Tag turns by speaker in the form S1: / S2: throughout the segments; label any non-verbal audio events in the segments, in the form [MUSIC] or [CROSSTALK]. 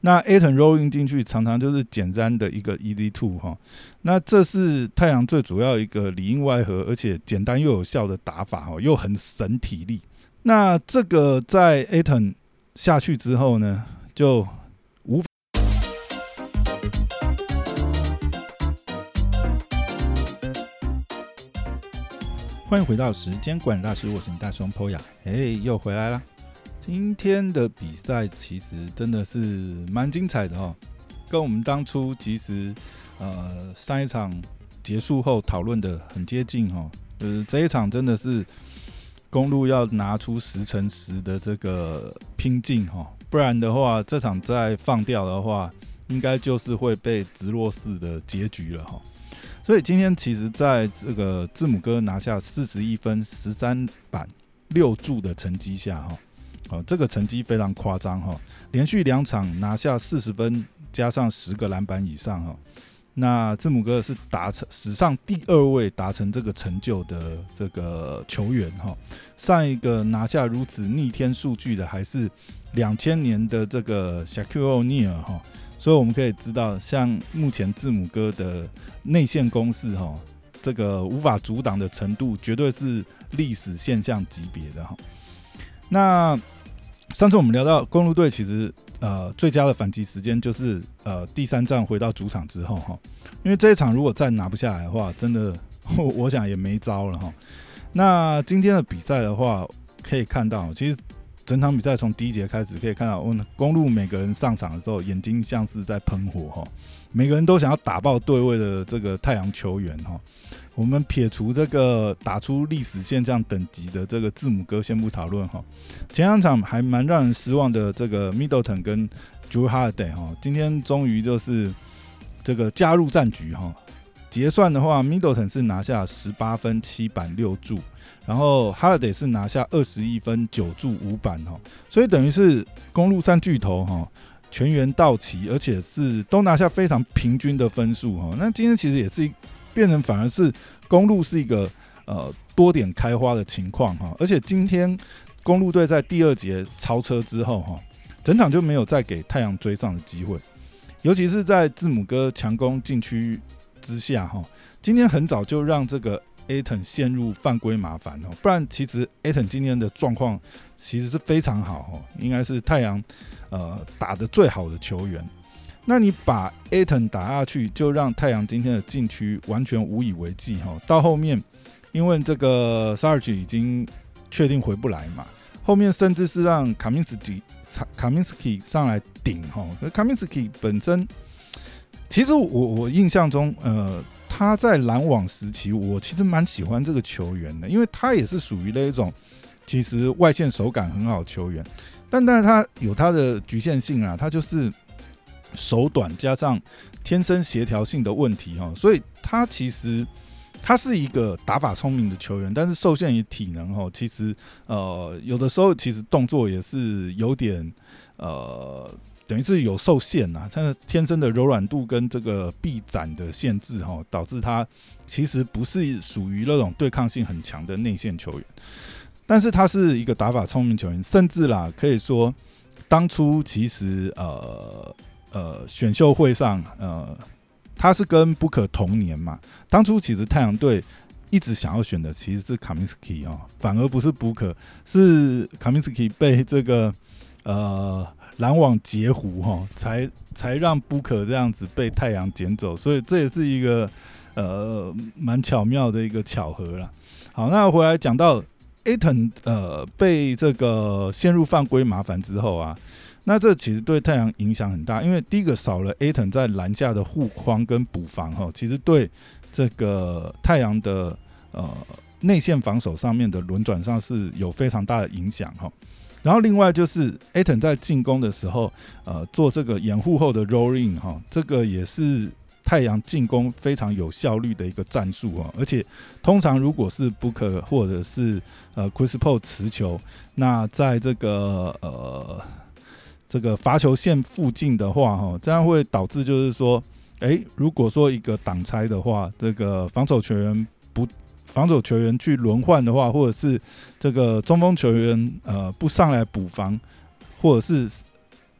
S1: 那 Aton rolling 进去常常就是简单的一个 easy two 哈，那这是太阳最主要一个里应外合，而且简单又有效的打法哈，又很省体力。那这个在 Aton 下去之后呢，就无。欢迎回到时间管理大师，我是你大熊 Poya，哎，又回来了。今天的比赛其实真的是蛮精彩的哦，跟我们当初其实呃上一场结束后讨论的很接近哦，就是这一场真的是公路要拿出十乘十的这个拼劲哈，不然的话这场再放掉的话，应该就是会被直落式的结局了哈。所以今天其实在这个字母哥拿下四十一分、十三板、六柱的成绩下哈。哦，哦这个成绩非常夸张哈，连续两场拿下四十分，加上十个篮板以上哈。那字母哥是达成史上第二位达成这个成就的这个球员哈。上一个拿下如此逆天数据的还是两千年的这个 Shaquille O'Neal 哈。所以我们可以知道，像目前字母哥的内线攻势哈，这个无法阻挡的程度，绝对是历史现象级别的哈。那上次我们聊到公路队，其实呃最佳的反击时间就是呃第三站回到主场之后哈，因为这一场如果再拿不下来的话，真的 [LAUGHS] 我想也没招了哈。那今天的比赛的话，可以看到其实整场比赛从第一节开始可以看到，公路每个人上场的时候眼睛像是在喷火哈，每个人都想要打爆对位的这个太阳球员哈。我们撇除这个打出历史现象等级的这个字母哥先不讨论哈，前两场还蛮让人失望的这个 Middleton 跟 Drew Holiday 哈，今天终于就是这个加入战局哈。结算的话，Middleton 是拿下十八分七板六助，然后 Holiday 是拿下二十一分九助五板哈，所以等于是公路三巨头哈全员到齐，而且是都拿下非常平均的分数哈。那今天其实也是。变成反而是公路是一个呃多点开花的情况哈，而且今天公路队在第二节超车之后哈，整场就没有再给太阳追上的机会，尤其是在字母哥强攻禁区之下哈，今天很早就让这个 Aton 陷入犯规麻烦哦，不然其实 Aton 今天的状况其实是非常好哈，应该是太阳呃打的最好的球员。那你把 Aton 打下去，就让太阳今天的禁区完全无以为继哈。到后面，因为这个 Sarge 已经确定回不来嘛，后面甚至是让卡明斯基卡明斯基上来顶哈。卡明斯基本身，其实我我印象中，呃，他在篮网时期，我其实蛮喜欢这个球员的，因为他也是属于那一种其实外线手感很好球员，但但是他有他的局限性啊，他就是。手短加上天生协调性的问题哈，所以他其实他是一个打法聪明的球员，但是受限于体能哈，其实呃有的时候其实动作也是有点呃等于是有受限呐，他的天生的柔软度跟这个臂展的限制哈，导致他其实不是属于那种对抗性很强的内线球员，但是他是一个打法聪明球员，甚至啦可以说当初其实呃。呃，选秀会上，呃，他是跟布克同年嘛。当初其实太阳队一直想要选的其实是卡明斯基哦，反而不是布克，是卡明斯基被这个呃拦网截胡哈，才才让布克这样子被太阳捡走。所以这也是一个呃蛮巧妙的一个巧合了。好，那回来讲到 Aton 呃被这个陷入犯规麻烦之后啊。那这其实对太阳影响很大，因为第一个少了 A 腾在篮下的护框跟补防哈，其实对这个太阳的呃内线防守上面的轮转上是有非常大的影响哈。然后另外就是 Aton 在进攻的时候，呃做这个掩护后的 rolling 哈，这个也是太阳进攻非常有效率的一个战术啊。而且通常如果是 Book 或者是呃 Chris Paul 持球，那在这个呃这个罚球线附近的话，哈，这样会导致就是说，诶，如果说一个挡拆的话，这个防守球员防守球员去轮换的话，或者是这个中锋球员呃不上来补防，或者是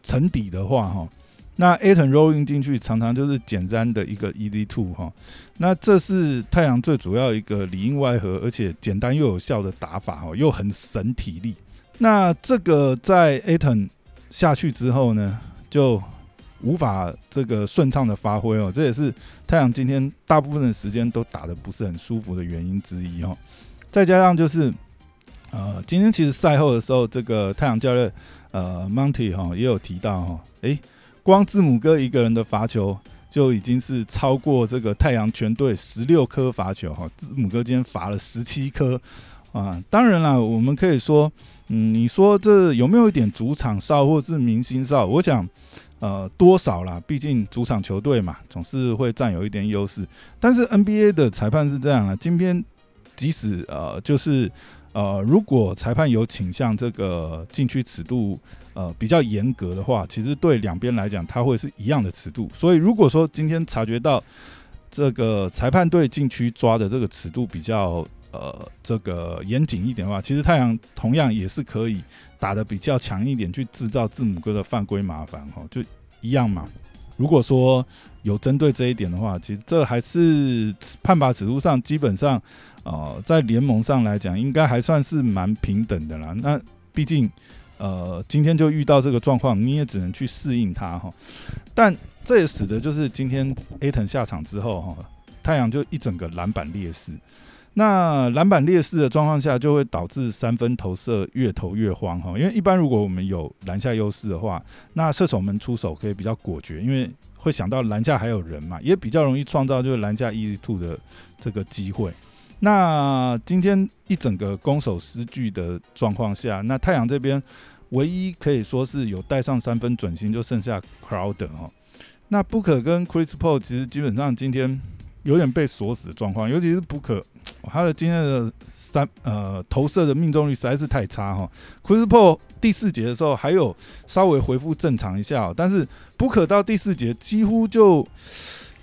S1: 沉底的话，哈，那 A 腾 rolling 进去，常常就是简单的一个 easy two 哈。那这是太阳最主要一个里应外合，而且简单又有效的打法哈，又很省体力。那这个在 A 腾下去之后呢，就无法这个顺畅的发挥哦。这也是太阳今天大部分的时间都打的不是很舒服的原因之一哦。再加上就是呃，今天其实赛后的时候，这个太阳教练呃 Monty 哈也有提到哈，诶。光字母哥一个人的罚球就已经是超过这个太阳全队十六颗罚球哈，字母哥今天罚了十七颗啊。当然啦，我们可以说，嗯，你说这有没有一点主场哨或是明星哨？我想，呃，多少啦，毕竟主场球队嘛，总是会占有一点优势。但是 NBA 的裁判是这样啊，今天即使呃，就是呃，如果裁判有倾向这个禁区尺度。呃，比较严格的话，其实对两边来讲，它会是一样的尺度。所以，如果说今天察觉到这个裁判对禁区抓的这个尺度比较呃这个严谨一点的话，其实太阳同样也是可以打的比较强一点，去制造字母哥的犯规麻烦哈，就一样嘛。如果说有针对这一点的话，其实这还是判罚尺度上基本上呃在联盟上来讲，应该还算是蛮平等的啦。那毕竟。呃，今天就遇到这个状况，你也只能去适应它哈。但这也使得就是今天 A 腾下场之后哈，太阳就一整个篮板劣势。那篮板劣势的状况下，就会导致三分投射越投越慌哈。因为一般如果我们有篮下优势的话，那射手们出手可以比较果决，因为会想到篮下还有人嘛，也比较容易创造就是篮下 easy two 的这个机会。那今天一整个攻守失据的状况下，那太阳这边唯一可以说是有带上三分准心，就剩下 Crowder 哦。那 Booker 跟 Chris Paul 其实基本上今天有点被锁死的状况，尤其是 Booker，他的今天的三呃投射的命中率实在是太差哈。Chris Paul 第四节的时候还有稍微恢复正常一下，哦但是布克到第四节几乎就。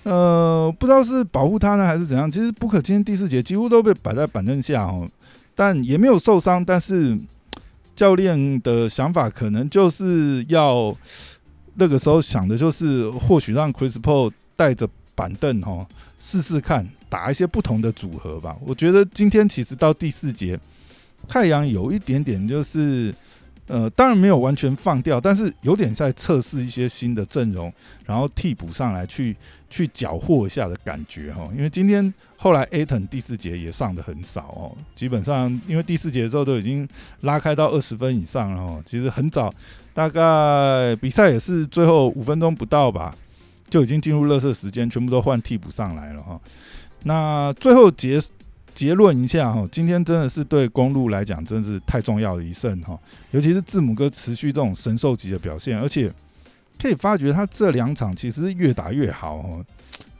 S1: 呃，不知道是保护他呢，还是怎样。其实布克今天第四节几乎都被摆在板凳下哦，但也没有受伤。但是教练的想法可能就是要那个时候想的就是，或许让 Chris p o 带着板凳哈试试看，打一些不同的组合吧。我觉得今天其实到第四节，太阳有一点点就是。呃，当然没有完全放掉，但是有点在测试一些新的阵容，然后替补上来去去缴获一下的感觉哈。因为今天后来 Aton 第四节也上的很少哦，基本上因为第四节的时候都已经拉开到二十分以上了哦，其实很早，大概比赛也是最后五分钟不到吧，就已经进入热色时间，全部都换替补上来了哈。那最后结。结论一下哈，今天真的是对公路来讲，真的是太重要的一胜哈。尤其是字母哥持续这种神兽级的表现，而且可以发觉他这两场其实越打越好哦。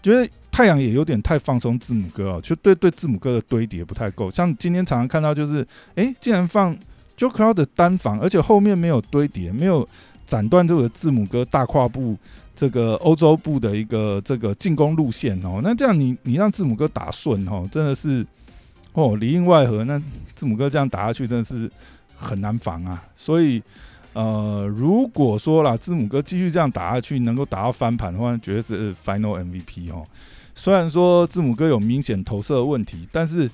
S1: 觉得太阳也有点太放松字母哥哦，就对对字母哥的堆叠不太够。像今天常常看到就是，哎，竟然放 j o k e r 的单防，而且后面没有堆叠，没有斩断这个字母哥大跨步这个欧洲部的一个这个进攻路线哦。那这样你你让字母哥打顺哦，真的是。哦，里应外合，那字母哥这样打下去真的是很难防啊。所以，呃，如果说啦，字母哥继续这样打下去，能够打到翻盘的话，绝对是 Final MVP 哦。虽然说字母哥有明显投射问题，但是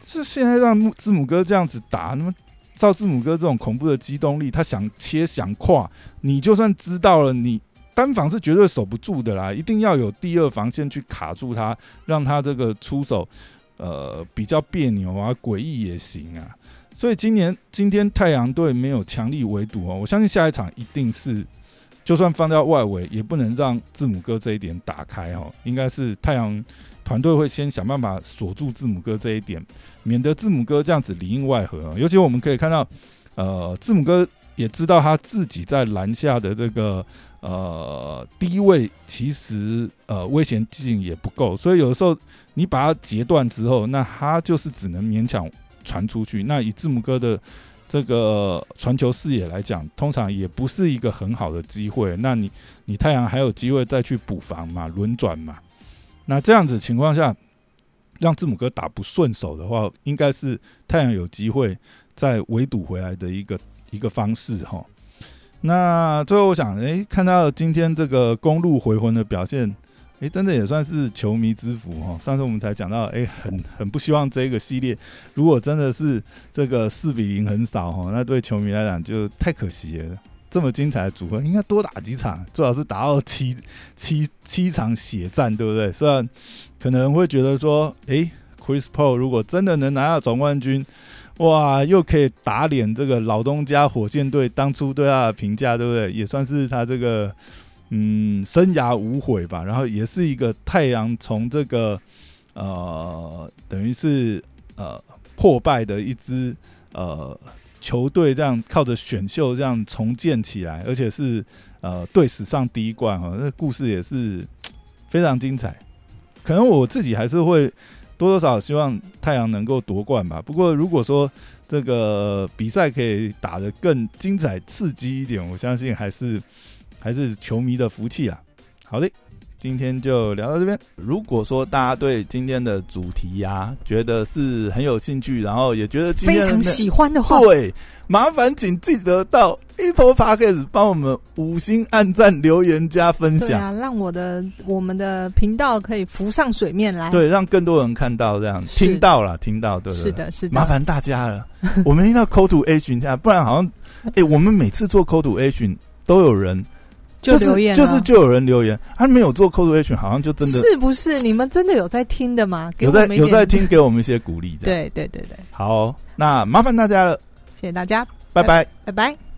S1: 这现在让字母哥这样子打，那么照字母哥这种恐怖的机动力，他想切想跨，你就算知道了，你单防是绝对守不住的啦，一定要有第二防线去卡住他，让他这个出手。呃，比较别扭啊，诡异也行啊，所以今年今天太阳队没有强力围堵哦，我相信下一场一定是，就算放到外围，也不能让字母哥这一点打开哦，应该是太阳团队会先想办法锁住字母哥这一点，免得字母哥这样子里应外合。尤其我们可以看到，呃，字母哥也知道他自己在篮下的这个。呃，低位其实呃危险性也不够，所以有的时候你把它截断之后，那它就是只能勉强传出去。那以字母哥的这个传球视野来讲，通常也不是一个很好的机会。那你你太阳还有机会再去补防嘛，轮转嘛。那这样子情况下，让字母哥打不顺手的话，应该是太阳有机会再围堵回来的一个一个方式哈。那最后我想，哎，看到今天这个公路回魂的表现，哎，真的也算是球迷之福哦。上次我们才讲到，哎，很很不希望这个系列如果真的是这个四比零很少哈，那对球迷来讲就太可惜了。这么精彩的组合，应该多打几场，最好是打到七七七场血战，对不对？虽然可能会觉得说，哎，Chris Paul 如果真的能拿到总冠军。哇，又可以打脸这个老东家火箭队当初对他的评价，对不对？也算是他这个嗯生涯无悔吧。然后也是一个太阳从这个呃等于是呃破败的一支呃球队，这样靠着选秀这样重建起来，而且是呃队史上第一冠哈。那故事也是非常精彩。可能我自己还是会。多多少希望太阳能够夺冠吧。不过如果说这个比赛可以打得更精彩刺激一点，我相信还是还是球迷的福气啊。好的。今天就聊到这边。如果说大家对今天的主题呀，觉得是很有兴趣，然后也觉得
S2: 非常喜欢的话，
S1: 对，麻烦请记得到 Apple Podcast 帮我们五星按赞、留言、加分享，对
S2: 啊，让我的我们的频道可以浮上水面来，
S1: 对，让更多人看到，这样听到了，听到，对，
S2: 是的，是的，
S1: 麻烦大家了。我们一定要 Call to Action 下，不然好像，哎，我们每次做 Call to Action 都有人。
S2: 就留言，
S1: 就是就有人留言，他没有做 action，好像就真的
S2: 是不是？你们真的有在听的吗？
S1: 有在有在听，给我们一些鼓励。
S2: 对对对对，
S1: 好，那麻烦大家了，
S2: 谢谢大家，
S1: 拜拜，
S2: 拜拜。